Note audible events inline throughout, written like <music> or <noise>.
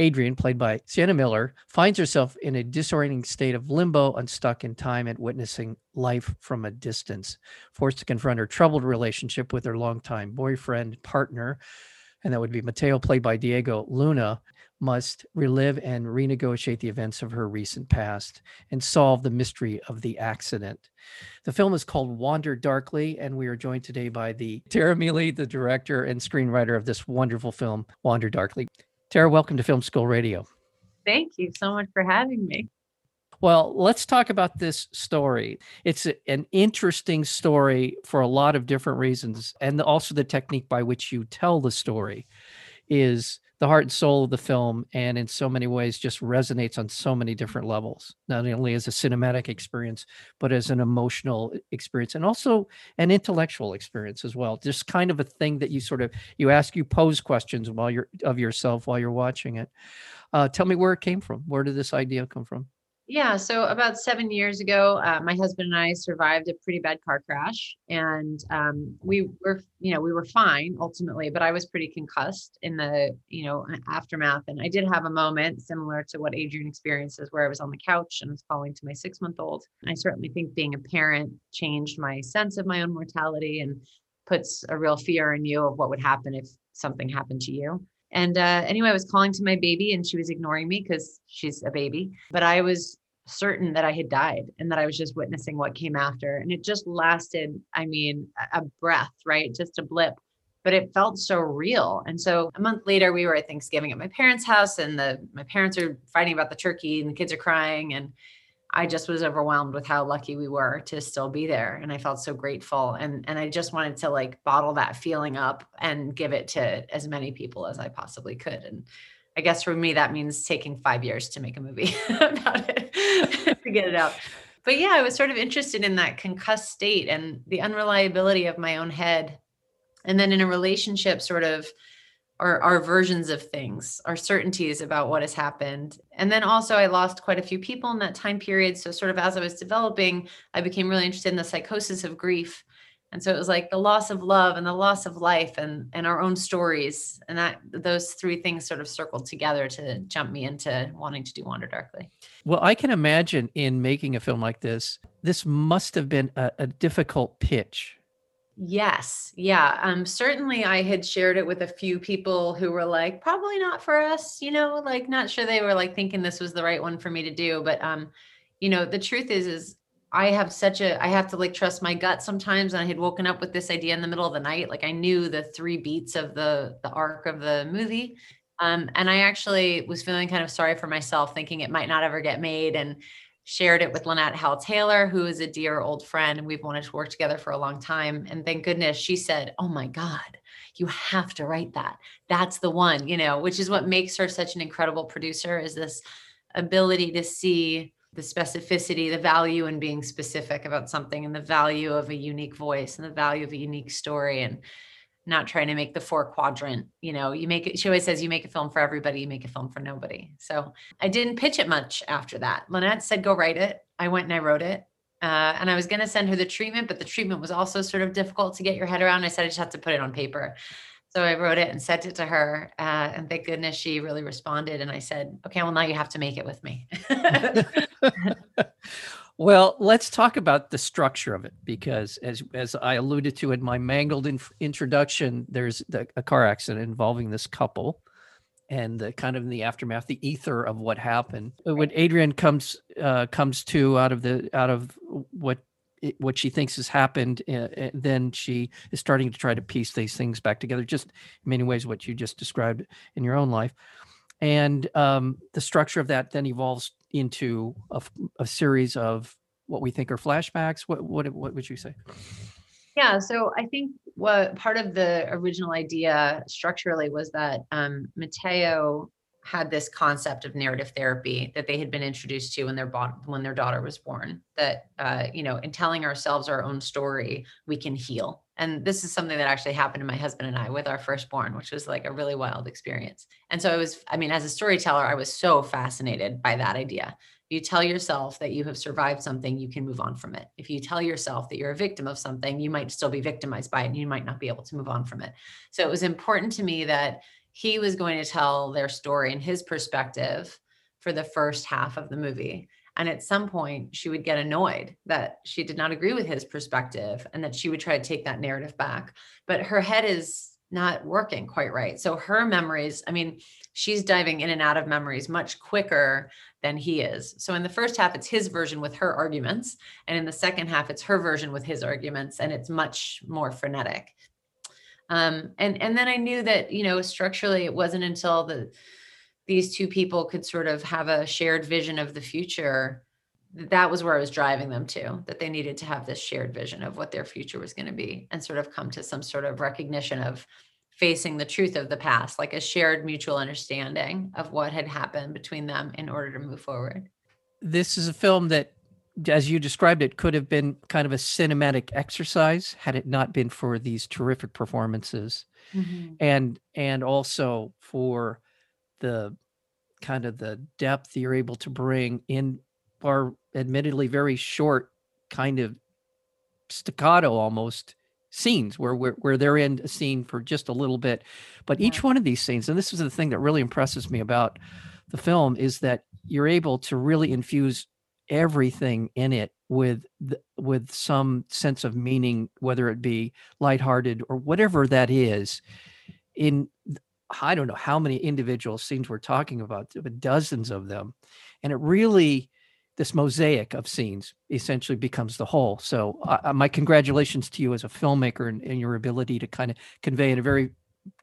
Adrienne, played by Sienna Miller, finds herself in a disorienting state of limbo, unstuck in time and witnessing life from a distance, forced to confront her troubled relationship with her longtime boyfriend, partner, and that would be Mateo, played by Diego Luna, must relive and renegotiate the events of her recent past and solve the mystery of the accident. The film is called Wander Darkly, and we are joined today by the Tara Miele, the director and screenwriter of this wonderful film, Wander Darkly. Tara, welcome to Film School Radio. Thank you so much for having me. Well, let's talk about this story. It's a, an interesting story for a lot of different reasons, and also the technique by which you tell the story is the heart and soul of the film and in so many ways just resonates on so many different levels not only as a cinematic experience but as an emotional experience and also an intellectual experience as well. Just kind of a thing that you sort of you ask you pose questions while you're of yourself while you're watching it. Uh, tell me where it came from. Where did this idea come from yeah. So about seven years ago, uh, my husband and I survived a pretty bad car crash, and um, we were, you know, we were fine ultimately, but I was pretty concussed in the, you know, aftermath. And I did have a moment similar to what Adrienne experiences, where I was on the couch and was calling to my six-month-old. I certainly think being a parent changed my sense of my own mortality and puts a real fear in you of what would happen if something happened to you. And uh, anyway, I was calling to my baby and she was ignoring me because she's a baby. But I was certain that I had died and that I was just witnessing what came after. And it just lasted, I mean, a breath, right? Just a blip. But it felt so real. And so a month later, we were at Thanksgiving at my parents' house, and the my parents are fighting about the turkey, and the kids are crying. And I just was overwhelmed with how lucky we were to still be there. And I felt so grateful. And and I just wanted to like bottle that feeling up and give it to as many people as I possibly could. And I guess for me, that means taking five years to make a movie <laughs> about it <laughs> to get it out. But yeah, I was sort of interested in that concussed state and the unreliability of my own head. And then in a relationship, sort of our, our versions of things, our certainties about what has happened. And then also, I lost quite a few people in that time period. So, sort of as I was developing, I became really interested in the psychosis of grief and so it was like the loss of love and the loss of life and and our own stories and that those three things sort of circled together to jump me into wanting to do wander darkly well i can imagine in making a film like this this must have been a, a difficult pitch yes yeah um certainly i had shared it with a few people who were like probably not for us you know like not sure they were like thinking this was the right one for me to do but um you know the truth is is I have such a I have to like trust my gut sometimes and I had woken up with this idea in the middle of the night like I knew the three beats of the the arc of the movie um, and I actually was feeling kind of sorry for myself thinking it might not ever get made and shared it with Lynette Howell Taylor who is a dear old friend and we've wanted to work together for a long time. And thank goodness she said oh my god you have to write that. That's the one you know which is what makes her such an incredible producer is this ability to see the specificity, the value in being specific about something, and the value of a unique voice and the value of a unique story, and not trying to make the four quadrant. You know, you make it. She always says, "You make a film for everybody. You make a film for nobody." So I didn't pitch it much after that. Lynette said, "Go write it." I went and I wrote it. Uh, and I was going to send her the treatment, but the treatment was also sort of difficult to get your head around. I said I just have to put it on paper. So I wrote it and sent it to her. Uh, and thank goodness she really responded. And I said, okay, well, now you have to make it with me. <laughs> <laughs> <laughs> well, let's talk about the structure of it because, as, as I alluded to in my mangled in- introduction, there's the, a car accident involving this couple and the kind of in the aftermath, the ether of what happened. When Adrienne comes uh, comes to out of the out of what it, what she thinks has happened, uh, then she is starting to try to piece these things back together. Just in many ways, what you just described in your own life, and um, the structure of that then evolves into a, a, series of what we think are flashbacks. What what what would you say? Yeah, so I think what part of the original idea structurally was that um, Mateo had this concept of narrative therapy that they had been introduced to when their when their daughter was born. That uh, you know, in telling ourselves our own story, we can heal. And this is something that actually happened to my husband and I with our firstborn, which was like a really wild experience. And so I was, I mean, as a storyteller, I was so fascinated by that idea. You tell yourself that you have survived something, you can move on from it. If you tell yourself that you're a victim of something, you might still be victimized by it and you might not be able to move on from it. So it was important to me that he was going to tell their story and his perspective for the first half of the movie. And at some point, she would get annoyed that she did not agree with his perspective and that she would try to take that narrative back. But her head is not working quite right. So her memories, I mean, she's diving in and out of memories much quicker than he is. So in the first half, it's his version with her arguments. And in the second half, it's her version with his arguments. And it's much more frenetic. Um, and and then I knew that you know structurally it wasn't until the these two people could sort of have a shared vision of the future that was where I was driving them to that they needed to have this shared vision of what their future was going to be and sort of come to some sort of recognition of facing the truth of the past like a shared mutual understanding of what had happened between them in order to move forward. This is a film that as you described it, could have been kind of a cinematic exercise had it not been for these terrific performances, mm-hmm. and and also for the kind of the depth you're able to bring in our admittedly very short kind of staccato almost scenes where, where where they're in a scene for just a little bit but yeah. each one of these scenes and this is the thing that really impresses me about the film is that you're able to really infuse everything in it with with some sense of meaning whether it be lighthearted or whatever that is in i don't know how many individual scenes we're talking about but dozens of them and it really this mosaic of scenes essentially becomes the whole. So uh, my congratulations to you as a filmmaker and, and your ability to kind of convey in a very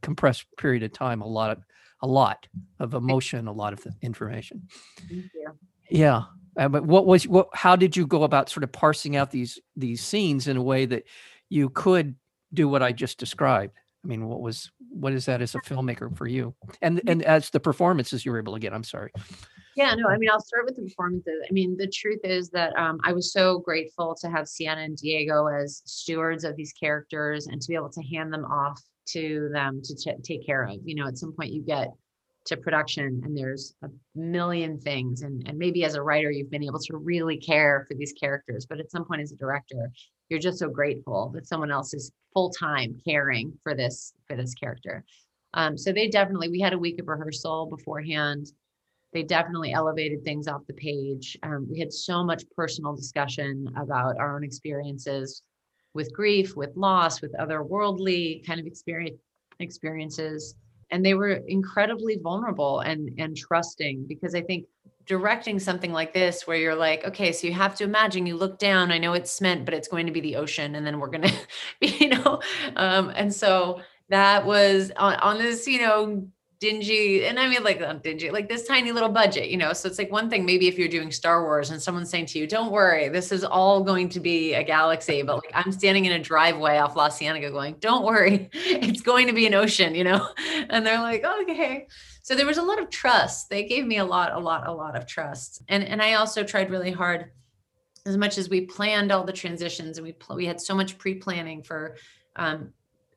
compressed period of time a lot of a lot of emotion a lot of information. Yeah uh, but what was what? How did you go about sort of parsing out these these scenes in a way that you could do what I just described? I mean, what was what is that as a filmmaker for you, and and as the performances you were able to get? I'm sorry. Yeah, no, I mean, I'll start with the performances. I mean, the truth is that um, I was so grateful to have Sienna and Diego as stewards of these characters and to be able to hand them off to them to t- take care of. You know, at some point you get to production and there's a million things. And, and maybe as a writer you've been able to really care for these characters but at some point as a director you're just so grateful that someone else is full-time caring for this for this character. Um, so they definitely we had a week of rehearsal beforehand. They definitely elevated things off the page. Um, we had so much personal discussion about our own experiences with grief with loss with otherworldly kind of experience experiences and they were incredibly vulnerable and and trusting because i think directing something like this where you're like okay so you have to imagine you look down i know it's cement but it's going to be the ocean and then we're going <laughs> to you know? Um, and so that was on, on this you know dingy and i mean like not dingy like this tiny little budget you know? So it's like one thing maybe if you're doing star wars and someone's saying to you don't worry this is all going to be a galaxy but like i'm standing in a driveway off la cienega going don't worry <laughs> it's going to be an ocean you know? <laughs> And they're like okay. So there was a lot of trust. They gave me a lot a lot a lot of trust. And and i also tried really hard as much as we planned all the transitions and we we had so much pre-planning for um,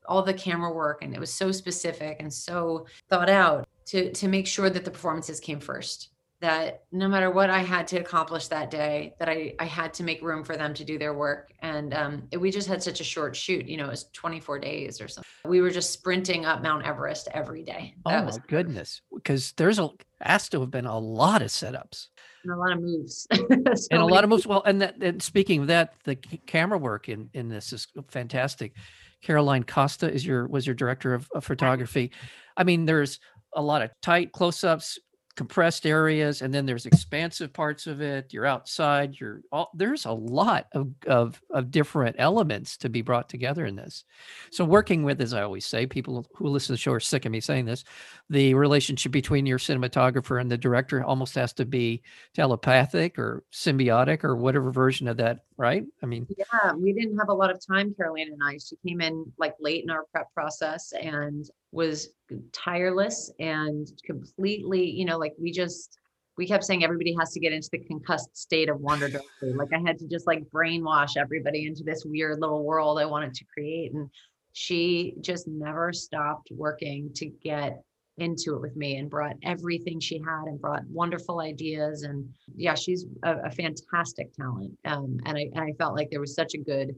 all the camera work and it was so specific and so thought out to to make sure that the performances came first that no matter what I had to accomplish that day, that I, I had to make room for them to do their work. And um, we just had such a short shoot, you know, it was 24 days or something. We were just sprinting up Mount Everest every day. That oh my goodness. Because there's a, has to have been a lot of setups. And a lot of moves. <laughs> so and a lot of moves. Well, and that, and speaking of that, the camera work in, in this is fantastic. Caroline Costa is your was your director of, of photography. I mean, there's a lot of tight close-ups, compressed areas, and then there's expansive parts of it. You're outside. You're all there's a lot of of of different elements to be brought together in this. So working with, as I always say, people who listen to the show are sick of me saying this. The relationship between your cinematographer and the director almost has to be telepathic or symbiotic or whatever version of that right? I mean, Yeah, we didn't have a lot of time, Caroline and I. She came in like late in our prep process and was tireless and completely, you know, like we just we kept saying everybody has to get into the concussed state of Wander Darkly. <sighs> Like I had to just like brainwash everybody into this weird little world I wanted to create. And she just never stopped working to get into it with me and brought everything she had and brought wonderful ideas and yeah she's a, a fantastic talent um, and I and I felt like there was such a good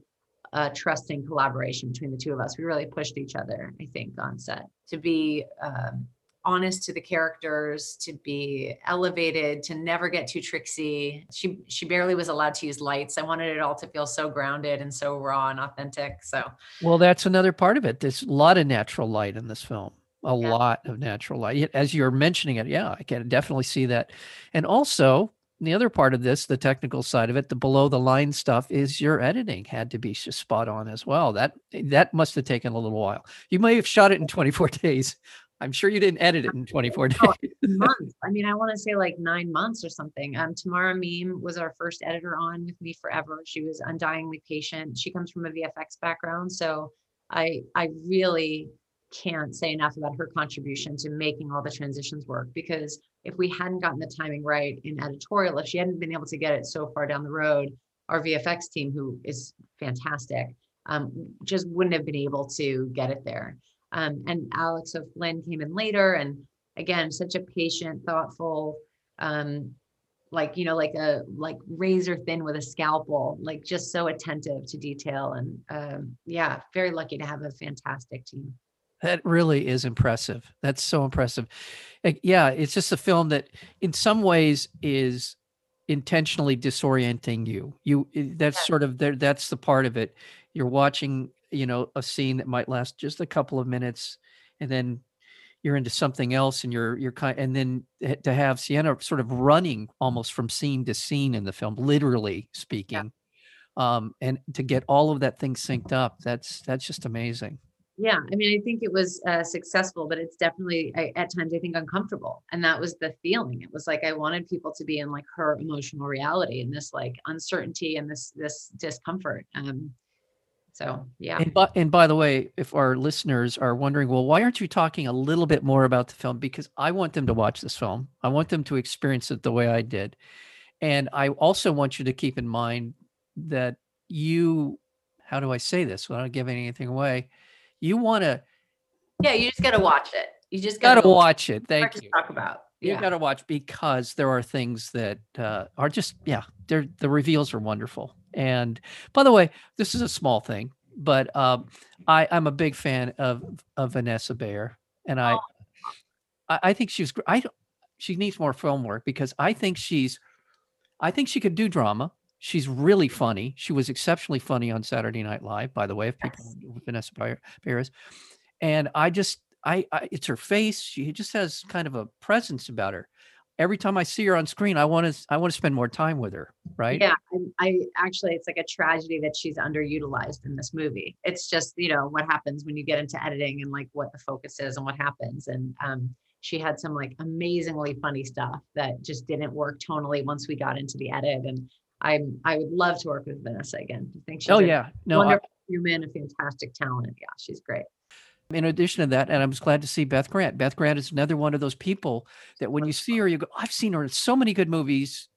uh, trusting collaboration between the two of us. We really pushed each other I think on set. To be um, honest to the characters to be elevated to never get too tricksy. She she barely was allowed to use lights. I wanted it all to feel so grounded and so raw and authentic so. Well that's another part of it. There's a lot of natural light in this film. A Yeah. lot of natural light. As you're mentioning it yeah i can definitely see that. And also the other part of this the technical side of it the below the line stuff is your editing had to be spot on as well that that must have taken a little while you may have shot it in 24 <laughs> days i'm sure you didn't edit it in 24 <laughs> Oh, days <laughs> months. I mean, I want to say like nine months or something. Um, Tamara Meem was our first editor on with me forever. She was undyingly patient. She comes from a VFX background, so I I really can't say enough about her contribution to making all the transitions work. Because if we hadn't gotten the timing right in editorial, if she hadn't been able to get it so far down the road, our VFX team, who is fantastic, um, just wouldn't have been able to get it there. Um, and Alex O'Flynn came in later and again such a patient thoughtful um like you know like a like razor thin with a scalpel like just so attentive to detail and um yeah very lucky to have a fantastic team That really is impressive. That's so impressive. Yeah, it's just a film that in some ways is intentionally disorienting you. You that's sort of there that's the part of it. You're watching, you know, a scene that might last just a couple of minutes and then you're into something else and you're you're kind and then to have Sienna sort of running almost from scene to scene in the film, literally speaking. Um, and to get all of that thing synced up, that's that's just amazing. Yeah i mean i think it was uh, successful but it's definitely I, at times i think uncomfortable and that was the feeling it was like i wanted people to be in like her emotional reality and this like uncertainty and this this discomfort um so yeah And by, and by the way, if our listeners are wondering, well, why aren't you talking a little bit more about the film? Because I want them to watch this film. I want them to experience it the way I did. And I also want you to keep in mind that you, how do I say this without giving anything away? You want to, yeah you just gotta watch it you just got gotta watch it. Thank to you. talk about You got to watch because there are things that uh, are just, yeah, they're, the reveals are wonderful. And by the way, this is a small thing, but um, I, I'm a big fan of of Vanessa Bayer, and I, Oh. I, I think she's. gr- I don't. She needs more film work because I think she's. I think she could do drama. She's really funny. She was exceptionally funny on Saturday Night Live, by the way. If people Yes. Vanessa Bayer and I just, I, I, it's her face. She just has kind of a presence about her. Every time I see her on screen, I want to, I want to spend more time with her. Right? Yeah, I, I actually, it's like a tragedy that she's underutilized in this movie. It's just, you know, what happens when you get into editing and like what the focus is and what happens. And um, she had some like amazingly funny stuff that just didn't work tonally once we got into the edit. And I, I would love to work with Vanessa again. I think she's Oh a yeah. No. I, wonderful human, a fantastic talent. Yeah, she's great. in addition to that, and I was glad to see Beth Grant. Beth Grant is another one of those people that when you see her, you go, I've seen her in so many good movies.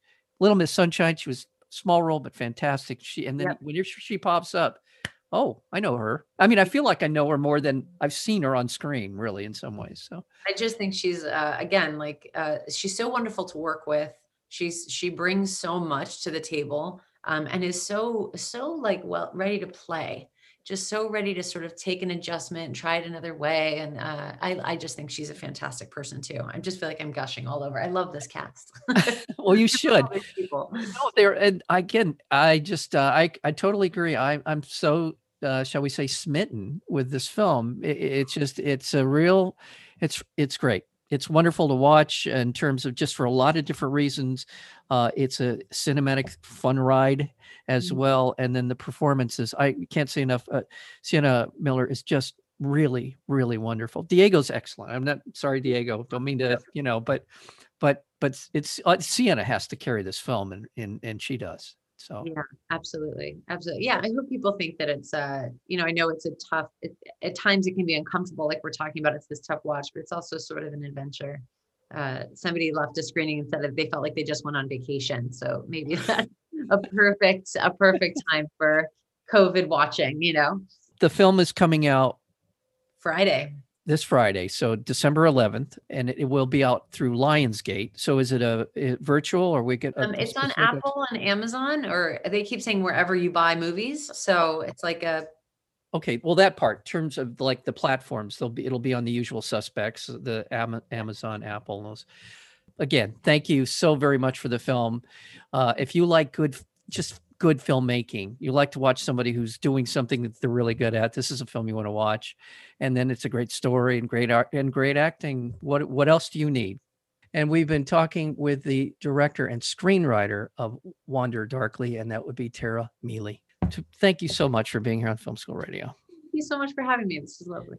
Little Miss Sunshine, she was small role but fantastic. She and then Yep. when she pops up, oh, I know her. I mean, I feel like I know her more than I've seen her on screen, really, in some ways. So I just think she's uh, again like uh, she's so wonderful to work with. She's she brings so much to the table um, and is so so like well ready to play. Just so ready to sort of take an adjustment and try it another way. And uh, I I just think she's a fantastic person too. I just feel like I'm gushing all over. I love this cast. <laughs> well, you <laughs> should. No, there and again, I just uh, I I totally agree. I I'm so uh, shall we say smitten with this film. I- I- it's just it's a real, it's it's great. It's wonderful to watch in terms of just for a lot of different reasons. Uh, it's a cinematic fun ride as Mhm. well, and then the performances. I can't say enough. Uh, Sienna Miller is just really really wonderful. Diego's excellent. I'm not sorry, Diego. Don't mean to you know, but but but it's uh, Sienna has to carry this film, and and and she does. So Yeah, absolutely. Absolutely. Yeah. I hope people think that it's, uh, you know, I know it's a tough, it, at times it can be uncomfortable, like we're talking about, it's this tough watch, but it's also sort of an adventure. Uh, somebody left a screening and said that they felt like they just went on vacation. So maybe <laughs> that's a perfect, a perfect time for COVID watching, you know, the film is coming out Friday. This Friday, so December 11th, and it, it will be out through Lionsgate. So is it a, a virtual or we get? Um, it's on Apple and Amazon, or they keep saying wherever you buy movies. So it's like a, Okay, well, that part, in terms of like the platforms, they'll be, it'll be on the usual suspects, the Ama- Amazon, Apple, and those. Again, thank you so very much for the film. Uh, if you like good, just good filmmaking, you like to watch somebody who's doing something that they're really good at, this is a film you want to watch. And then it's a great story and great art and great acting. What what else do you need? And we've been talking with the director and screenwriter of Wander Darkly, and that would be Tara Miele. Thank you so much for being here on Film School Radio. thank you so much for having me. This is lovely.